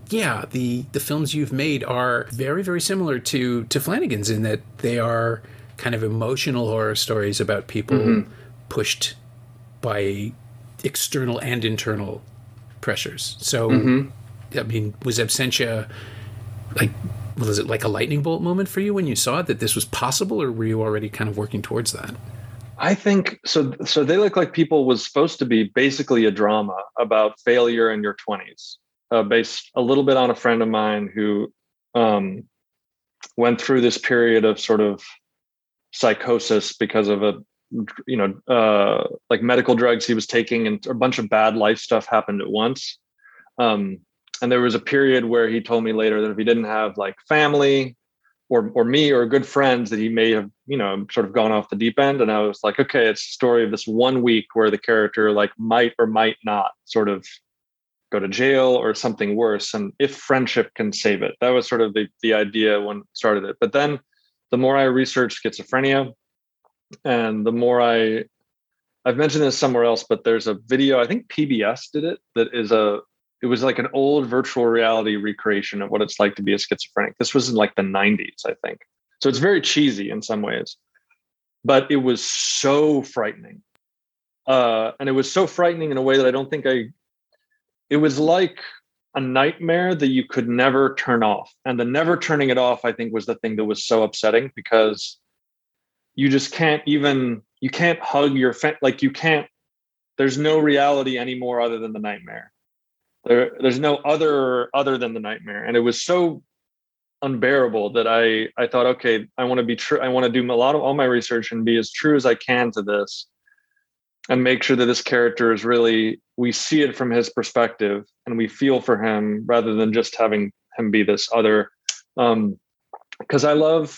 yeah, the the films you've made are very very similar to to Flanagan's in that they are kind of emotional horror stories about people mm-hmm. pushed by external and internal pressures. So, mm-hmm. I mean, was Absentia like was it like a lightning bolt moment for you when you saw it that this was possible, or were you already kind of working towards that? I think so. So they look like people was supposed to be basically a drama about failure in your twenties, uh, based a little bit on a friend of mine who um, went through this period of sort of psychosis because of a you know uh, like medical drugs he was taking and a bunch of bad life stuff happened at once um, and there was a period where he told me later that if he didn't have like family or or me or good friends that he may have you know sort of gone off the deep end. And i was like okay it's a story of this one week where the character like might or might not sort of go to jail or something worse and if friendship can save it. That was sort of the the idea when started it. But then the more i researched schizophrenia and the more i i've mentioned this somewhere else but there's a video i think pbs did it that is a it was like an old virtual reality recreation of what it's like to be a schizophrenic. This was in like the 90s, I think. So it's very cheesy in some ways, but it was so frightening. Uh, and it was so frightening in a way that I don't think I, it was like a nightmare that you could never turn off. And the never turning it off, I think, was the thing that was so upsetting because you just can't even, you can't hug your, fa- like, you can't, there's no reality anymore other than the nightmare there, there's no other other than the nightmare, and it was so unbearable that I I thought, okay, I want to be true. I want to do a lot of all my research and be as true as I can to this, and make sure that this character is really we see it from his perspective and we feel for him rather than just having him be this other. Um, because I love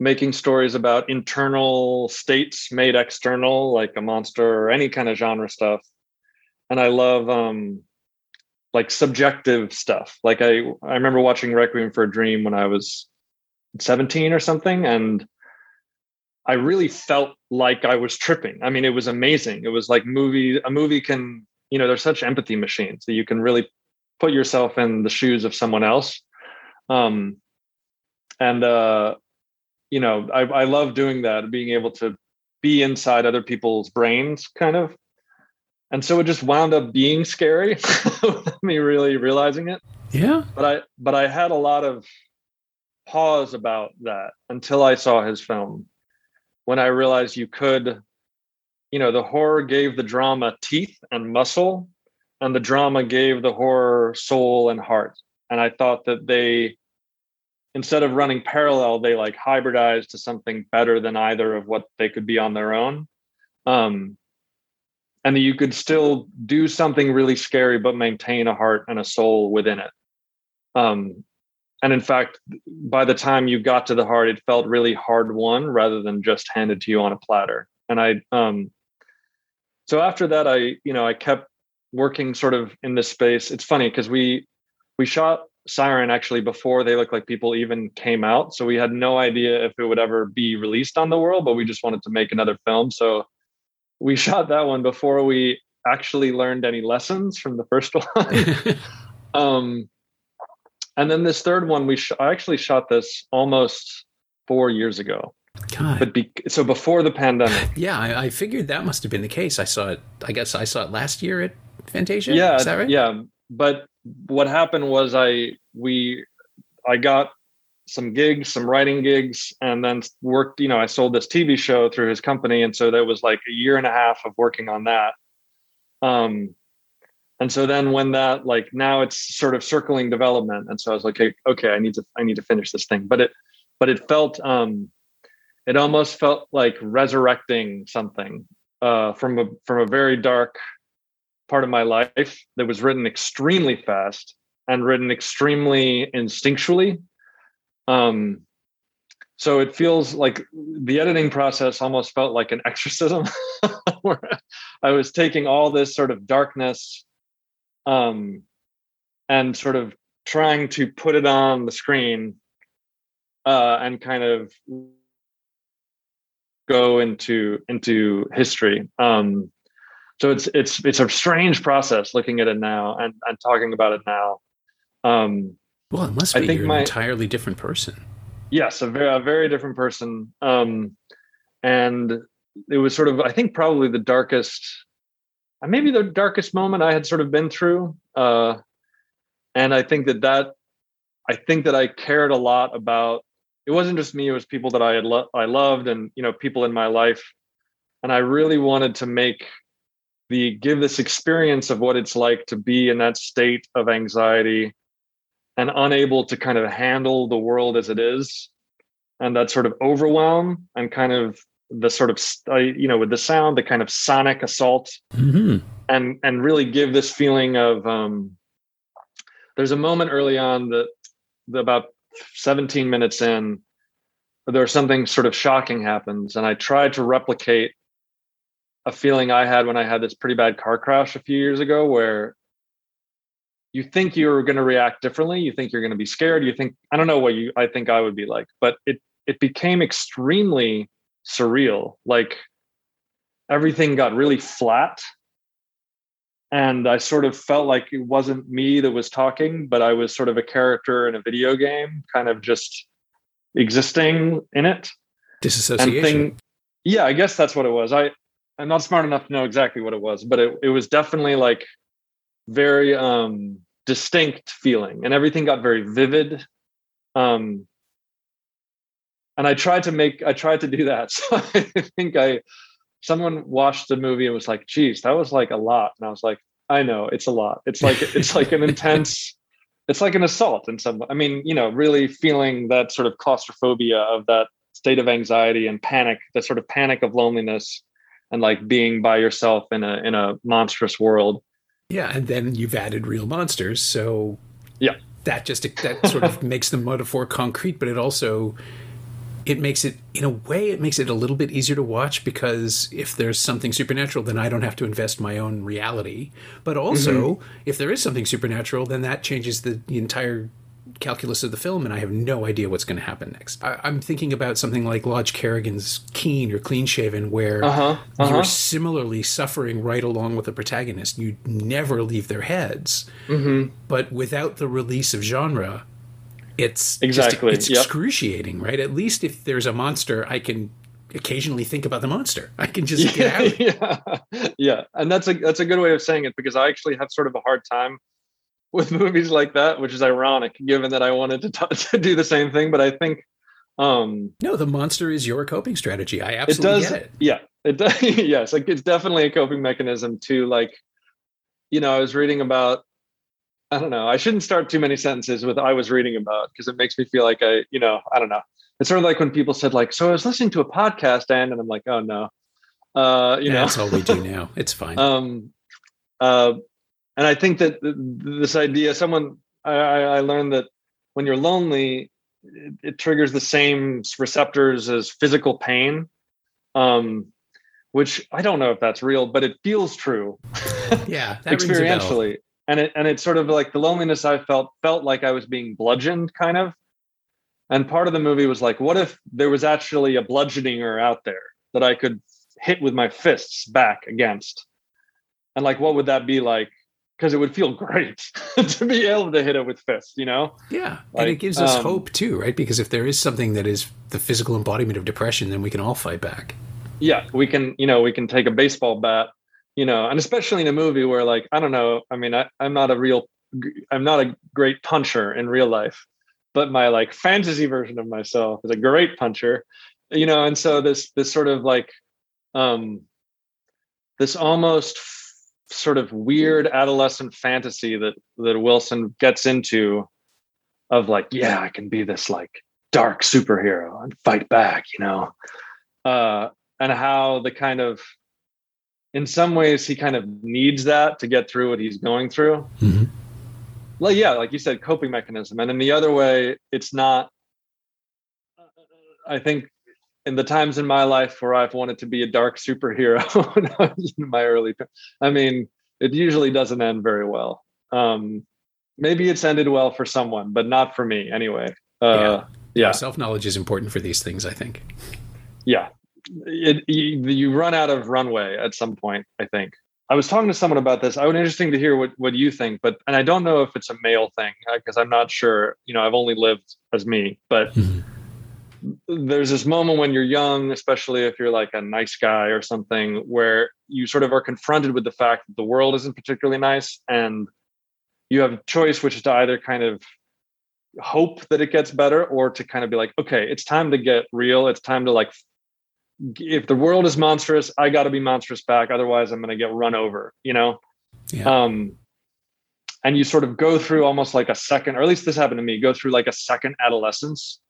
making stories about internal states made external, like a monster or any kind of genre stuff. And I love um, like subjective stuff. Like I I remember watching Requiem for a Dream when I was 17 or something and I really felt like I was tripping. I mean, it was amazing. It was like movie a movie can, you know, there's such empathy machines that you can really put yourself in the shoes of someone else. Um and uh you know, I I love doing that, being able to be inside other people's brains kind of and so it just wound up being scary [LAUGHS] me really realizing it. Yeah. But i but i had a lot of pause about that until i saw his film. When i realized you could you know the horror gave the drama teeth and muscle and the drama gave the horror soul and heart. And i thought that they instead of running parallel they like hybridized to something better than either of what they could be on their own. Um and you could still do something really scary but maintain a heart and a soul within it. Um, and in fact by the time you got to the heart it felt really hard won rather than just handed to you on a platter. And i um, so after that i you know i kept working sort of in this space. It's funny because we we shot siren actually before they look like people even came out. So we had no idea if it would ever be released on the world but we just wanted to make another film. So we [LAUGHS] shot that one before we actually learned any lessons from the first [LAUGHS] one. [LAUGHS] um, and then this third one, we sh- I actually shot this almost four years ago. God. But be- so before the pandemic. Yeah, I, I, figured that must have been the case. I saw it. I guess I saw it last year at Fantasia. Yeah, is that right? Yeah, but what happened was I we I got some gigs, some writing gigs, and then worked. You know, I sold this TV show through his company, and so there was like a year and a half of working on that. Um, and so then when that like now it's sort of circling development, and so I was like, okay, okay, I need to I need to finish this thing. But it but it felt um, it almost felt like resurrecting something uh, from a from a very dark part of my life that was written extremely fast and written extremely instinctually um, so it feels like the editing process almost felt like an [LAUGHS] exorcism where I was taking all this sort of darkness um, and sort of trying to put it on the screen uh, and kind of go into into history. Um, so it's it's it's a strange process looking at it now and and talking about it now. Um, well, it must be. I think You're my, an entirely different person. Yes, a very a very different person. Um, and it was sort of I think probably the darkest, maybe the darkest moment I had sort of been through. Uh, and I think that that I think that I cared a lot about. It wasn't just me; it was people that I had lo- I loved, and you know, people in my life. And I really wanted to make the give this experience of what it's like to be in that state of anxiety and unable to kind of handle the world as it is. And that sort of overwhelm and kind of the sort of uh, you know with the sound the kind of sonic assault. Mm-hmm. and and really give this feeling of um there's a moment early on that about 17 minutes in there's something sort of shocking happens. And i tried to replicate a feeling i had when i had this pretty bad car crash a few years ago where you think you're going to react differently you think you're going to be scared you think i don't know what you i think i would be like but it it became extremely surreal. Like everything got really flat and i sort of felt like it wasn't me that was talking but i was sort of a character in a video game kind of just existing in it. Disassociation. thing, yeah i guess that's what it was. I i'm not smart enough to know exactly what it was but it, it was definitely like very um distinct feeling and everything got very vivid. Um and i tried to make i tried to do that. [LAUGHS] So i think i someone watched the movie and was like geez that was like a lot. And i was like i know it's a lot. It's like it's like an [LAUGHS] intense it's like an assault in some i mean you know really feeling that sort of claustrophobia of that state of anxiety and panic that sort of panic of loneliness and like being by yourself in a in a monstrous world yeah, and then you've added real monsters, so yeah, that just that sort of [LAUGHS] makes the metaphor concrete, but it also it makes it in a way it makes it a little bit easier to watch because if there's something supernatural then i don't have to invest my own reality but also mm-hmm. if there is something supernatural then that changes the, the entire calculus of the film, and I have no idea what's going to happen next. I, am thinking about something like Lodge Kerrigan's Keane or Clean Shaven, where uh-huh, uh-huh. you're similarly suffering right along with the protagonist. You never leave their heads, mm-hmm. but without the release of genre, it's exactly just, it's yep. excruciating, right? At least if there's a monster, I can occasionally think about the monster. [LAUGHS] I can just [LAUGHS] get out. yeah, [LAUGHS] yeah, and that's a that's a good way of saying it because I actually have sort of a hard time with movies like that, which is ironic given that I wanted to, t- [LAUGHS] to do the same thing. But I think um no the monster is your coping strategy. I absolutely it does, get it. Yeah it does [LAUGHS] yes like it's definitely a coping mechanism to like you know i was reading about i don't know i shouldn't start too many sentences with i was reading about because it makes me feel like i you know i don't know. It's sort of like when people said like so i was listening to a podcast and and i'm like oh no. Uh you know? that's all we do [LAUGHS] now. It's fine. Um uh and I think that this idea, someone I, I learned that when you're lonely, it, it, triggers the same receptors as physical pain, um, which I don't know if that's real, but it feels true. [LAUGHS] Yeah, experientially, and it and it's sort of like the loneliness I felt felt like I was being bludgeoned, kind of. And part of the movie was like, what if there was actually a bludgeoninger out there that I could hit with my fists back against? And like, what would that be like because it would feel great [LAUGHS] to be able to hit it with fists, you know? Yeah. Like, and it gives us um, hope too, right? Because if there is something that is the physical embodiment of depression, then we can all fight back. Yeah. We can, you know, we can take a baseball bat, you know, and especially in a movie where, like, I don't know, I mean, I, I'm not a real, I'm not a great puncher in real life, but my like fantasy version of myself is a great puncher, you know, and so this, this sort of like, um, this almost sort of weird adolescent fantasy that that Wilson gets into of like, yeah, I can be this like dark superhero and fight back, you know. Uh and how the kind of in some ways he kind of needs that to get through what he's going through. Mm-hmm. Well, yeah, like you said, coping mechanism. And in the other way, it's not I think in the times in my life where I've wanted to be a dark superhero [LAUGHS] when I was in my early, I mean, it usually doesn't end very well. Um, maybe it's ended well for someone, but not for me anyway. Uh, yeah. Yeah. Self knowledge is important for these things, I think. Yeah. It, you, you run out of runway at some point, I think. I was talking to someone about this. I would interesting to hear what, what you think, but and I don't know if it's a male thing because uh, I'm not sure. You know, I've only lived as me, but mm-hmm. There's this moment when you're young, especially if you're like a nice guy or something, where you sort of are confronted with the fact that the world isn't particularly nice, and you have a choice, which is to either kind of hope that it gets better or to kind of be like, okay, it's time to get real. It's time to like if the world is monstrous, I got to be monstrous back. Otherwise, I'm going to get run over, you know? Yeah. Um, and you sort of go through almost like a second, or at least this happened to me, go through like a second adolescence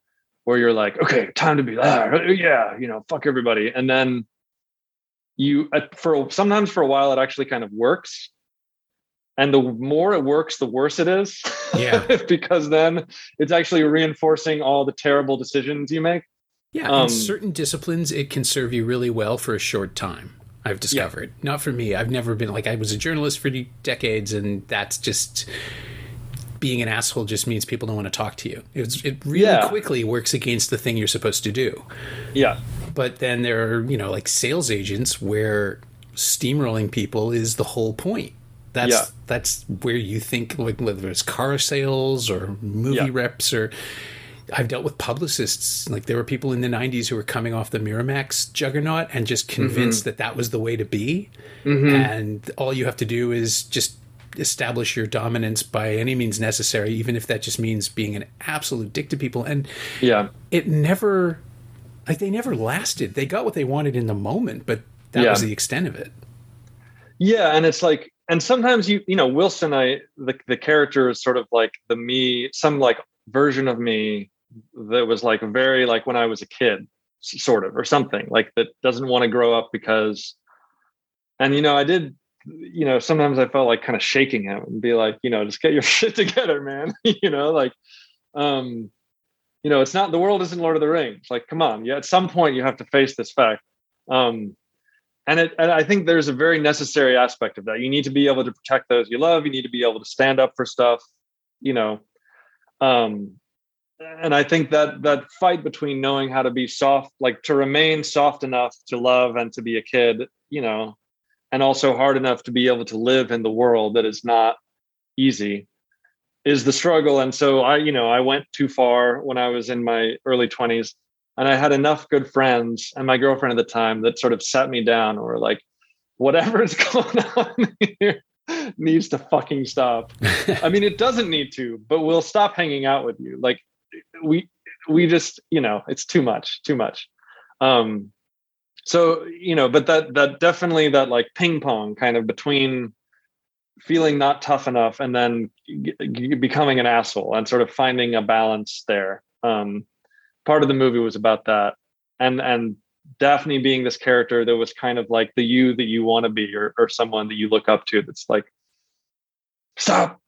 where you're like, okay, time to be, there. yeah, you know, fuck everybody. And then you, for sometimes for a while, it actually kind of works. And the more it works, the worse it is. Yeah. [LAUGHS] because then it's actually reinforcing all the terrible decisions you make. Yeah, um, in certain disciplines, it can serve you really well for a short time. I've discovered. Yeah. Not for me. I've never been like I was a journalist for decades, and that's just being an asshole. Just means people don't want to talk to you. It's, it really yeah. quickly works against the thing you're supposed to do. Yeah. But then there are you know like sales agents where steamrolling people is the whole point. That's yeah. that's where you think like whether it's car sales or movie reps or I've dealt with publicists. Like there were people in the 90s who were coming off the Miramax juggernaut and just convinced mm-hmm. that that was the way to be. Mm-hmm. And all you have to do is just establish your dominance by any means necessary, even if that just means being an absolute dick to people. And yeah, it never, like they never lasted. They got what they wanted in the moment, but that yeah. was the extent of it. Yeah. And it's like, and sometimes you, you know, Wilson, I, the, the character is sort of like the me, some like version of me that was like very like when I was a kid, sort of, or something like that doesn't want to grow up because, and you know, I did, you know, sometimes I felt like kind of shaking him and be like, you know, just get your [LAUGHS] shit together, man. [LAUGHS] you know, like, um, you know, it's not the world isn't Lord of the Rings. Like, come on, yeah, at some point you have to face this fact. Um, and it, and I think there's a very necessary aspect of that. You need to be able to protect those you love. You need to be able to stand up for stuff. You know, um, and I think that that fight between knowing how to be soft, like to remain soft enough to love and to be a kid, you know, and also hard enough to be able to live in the world that is not easy is the struggle. And so I, you know, I went too far when I was in my early 20s and I had enough good friends and my girlfriend at the time that sort of sat me down or like, whatever is [LAUGHS] going on here needs to fucking stop. I mean, it doesn't need to, but we'll stop hanging out with you. Like we we just you know it's too much too much um so you know but that that definitely that like ping pong kind of between feeling not tough enough and then g- becoming an asshole and sort of finding a balance there um part of the movie was about that and and daphne being this character that was kind of like the you that you want to be or, or someone that you look up to that's like stop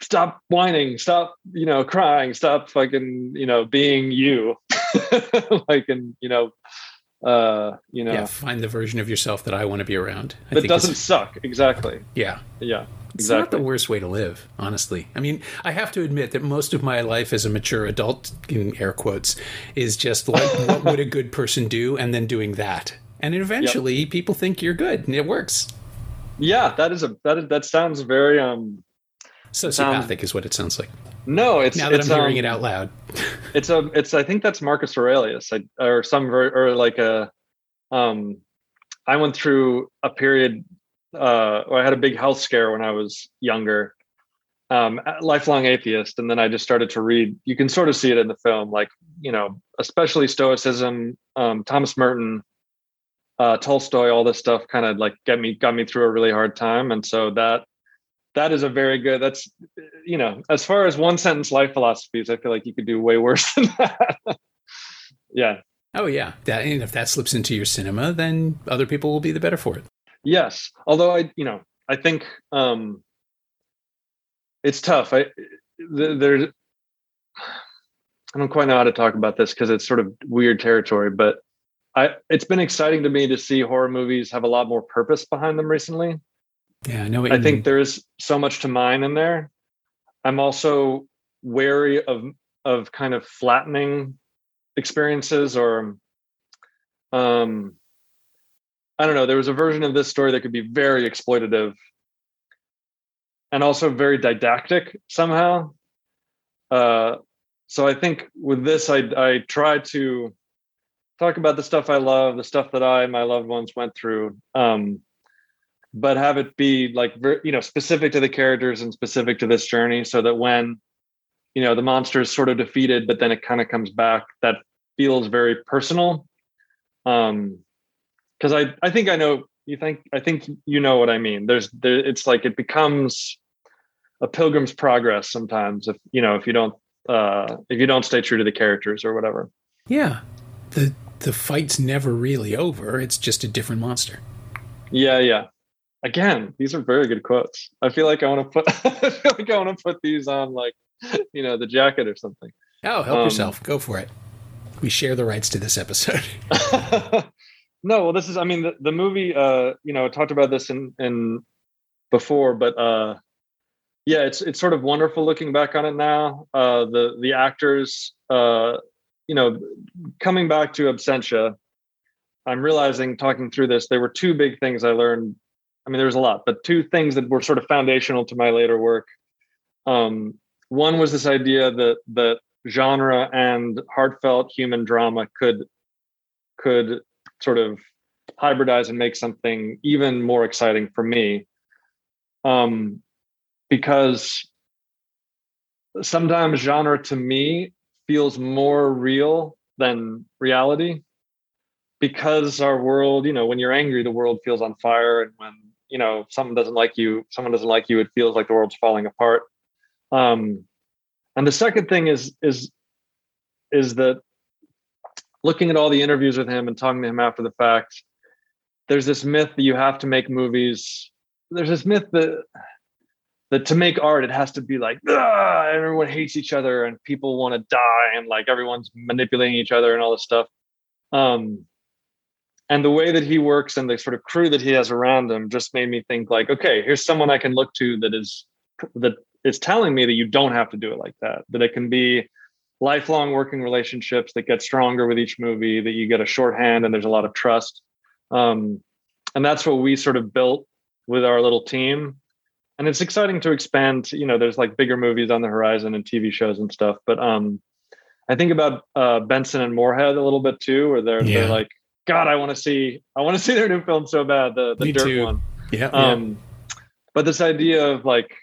stop whining, stop, you know, crying, stop fucking, you know, being you. [LAUGHS] like, and, you know, uh, you know, yeah, find the version of yourself that I want to be around. I that doesn't suck. Exactly. Yeah. Yeah. It's not the worst way to live, honestly. I mean, I have to admit that most of my life as a mature adult, in air quotes, is just like, [LAUGHS] what would a good person do? And then doing that. And eventually yep. people think you're good and it works. Yeah, that is a, that, is, that sounds very, um, Sociopathic um, is what it sounds like. No, it's now that it's, I'm hearing um, it out loud. [LAUGHS] it's a it's I think that's Marcus Aurelius I, or some or like a um I went through a period uh I had a big health scare when I was younger. Um lifelong atheist and then I just started to read you can sort of see it in the film like you know especially stoicism um Thomas Merton uh Tolstoy all this stuff kind of like get me got me through a really hard time and so that that is a very good that's you know as far as one sentence life philosophies i feel like you could do way worse [LAUGHS] than that. Yeah. Oh yeah. That and if that slips into your cinema then other people will be the better for it. Yes. Although i you know i think um it's tough. I there's i don't quite know how to talk about this because it's sort of weird territory but i it's been exciting to me to see horror movies have a lot more purpose behind them recently yeah, I know. I think there's so much to mine in there. I'm also wary of of kind of flattening experiences or um I don't know, there was a version of this story that could be very exploitative and also very didactic somehow. Uh, so I think with this, I I try to talk about the stuff I love, the stuff that I and my loved ones went through, um, but have it be like you know specific to the characters and specific to this journey, so that when you know the monster is sort of defeated, but then it kind of comes back, that feels very personal. Um, because I I think I know you think I think you know what I mean. There's there it's like it becomes a pilgrim's progress sometimes if you know if you don't uh if you don't stay true to the characters or whatever. Yeah. The the fight's never really over. It's just a different monster. Yeah, yeah. Again, these are very good quotes. I feel like I want to put [LAUGHS] I feel like I want to put these on like [LAUGHS] you know the jacket or something. Oh, help um, yourself. Go for it. We share the rights to this episode. [LAUGHS] no, well, this is. I mean, the, the movie. Uh, you know, talked about this in in before, but uh, yeah, it's it's sort of wonderful looking back on it now. Uh, the the actors, uh, you know, coming back to Absentia, I'm realizing talking through this, there were two big things I learned. I mean, there was a lot, but two things that were sort of foundational to my later work. Um, one was this idea that that genre and heartfelt human drama could could sort of hybridize and make something even more exciting for me. Um, because sometimes genre to me feels more real than reality because our world you know when you're angry the world feels on fire and when you know someone doesn't like you someone doesn't like you it feels like the world's falling apart um and the second thing is is is that looking at all the interviews with him and talking to him after the fact there's this myth that you have to make movies there's this myth that that to make art, it has to be like everyone hates each other and people want to die and like everyone's manipulating each other and all this stuff. Um, and the way that he works and the sort of crew that he has around him just made me think like, okay, here's someone I can look to that is that is telling me that you don't have to do it like that. That it can be lifelong working relationships that get stronger with each movie. That you get a shorthand and there's a lot of trust. Um, and that's what we sort of built with our little team and it's exciting to expand you know there's like bigger movies on the horizon and tv shows and stuff but um i think about uh benson and moorhead a little bit too where they're yeah. they're like god i want to see i want to see their new film so bad the the Me dirt too. one yeah um yeah. but this idea of like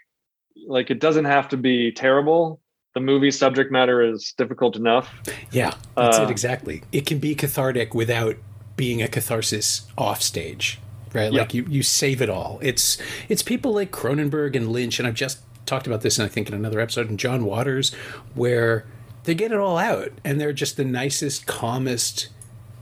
like it doesn't have to be terrible the movie subject matter is difficult enough yeah that's uh, it exactly it can be cathartic without being a catharsis off stage right? Like you, you save it all. It's it's people like Cronenberg and Lynch, and I've just talked about this, and I think in another episode, and John Waters, where they get it all out, and they're just the nicest, calmest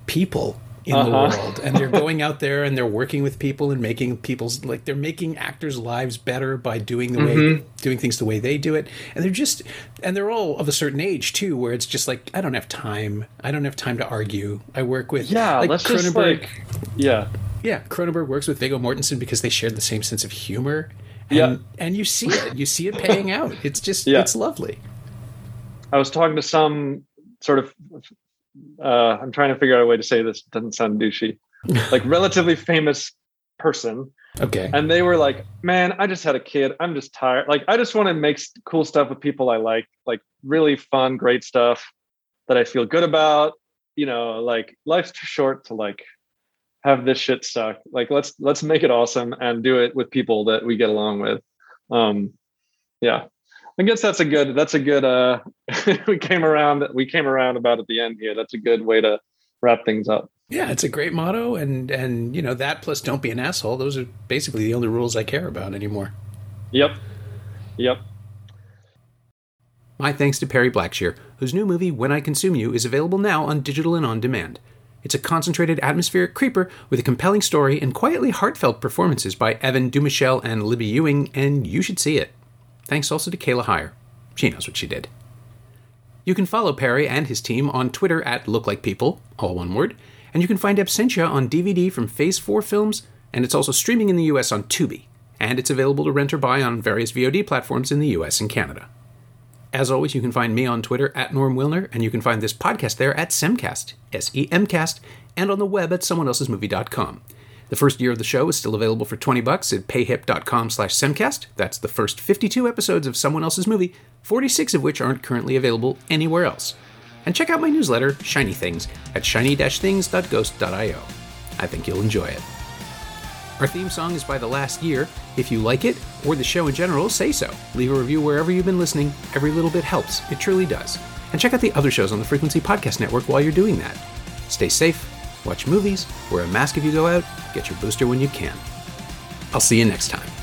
people in uh-huh. the world and they're going out there and they're working with people and making people's like they're making actors lives better by doing the mm-hmm. way doing things the way they do it and they're just and they're all of a certain age too where it's just like i don't have time i don't have time to argue i work with yeah like let's Cronenberg, just like yeah yeah, Cronenberg works with Viggo Mortensen because they share the same sense of humor. And, yeah, and you see it. You see it paying out. It's just yeah. it's lovely. I was talking to some sort of. Uh, I'm trying to figure out a way to say this. It doesn't sound douchey. [LAUGHS] like relatively famous person. Okay. And they were like, "Man, I just had a kid. I'm just tired. Like, I just want to make cool stuff with people I like. Like, really fun, great stuff that I feel good about. You know, like life's too short to like have this shit suck. Like let's let's make it awesome and do it with people that we get along with. Um, yeah, I guess that's a good that's a good. Uh, [LAUGHS] we came around we came around about at the end here. That's a good way to wrap things up. Yeah, it's a great motto, and and you know that plus don't be an asshole. Those are basically the only rules I care about anymore. Yep, yep. My thanks to Perry Blackshear, whose new movie When I Consume You is available now on digital and on demand. It's a concentrated atmospheric creeper with a compelling story and quietly heartfelt performances by Evan Dumouchel and Libby Ewing, and you should see it. Thanks also to Kayla Heyer. She knows what she did. You can follow Perry and his team on Twitter at LookLikePeople, all one word, and you can find Absentia on DVD from Phase 4 Films, and it's also streaming in the US on Tubi, and it's available to rent or buy on various VOD platforms in the US and Canada. As always, you can find me on Twitter at Norm Wilner, and you can find this podcast there at Semcast, S E M Cast, and on the web at someoneelsesmovie.com. The first year of the show is still available for 20 bucks at payhip.com slash semcast. That's the first 52 episodes of Someone Else's Movie, 46 of which aren't currently available anywhere else. And check out my newsletter, Shiny Things, at shiny-things.ghost.io. I think you'll enjoy it. Our theme song is by The Last Year. If you like it, or the show in general, say so. Leave a review wherever you've been listening. Every little bit helps. It truly does. And check out the other shows on the Frequency Podcast Network while you're doing that. Stay safe, watch movies, wear a mask if you go out, get your booster when you can. I'll see you next time.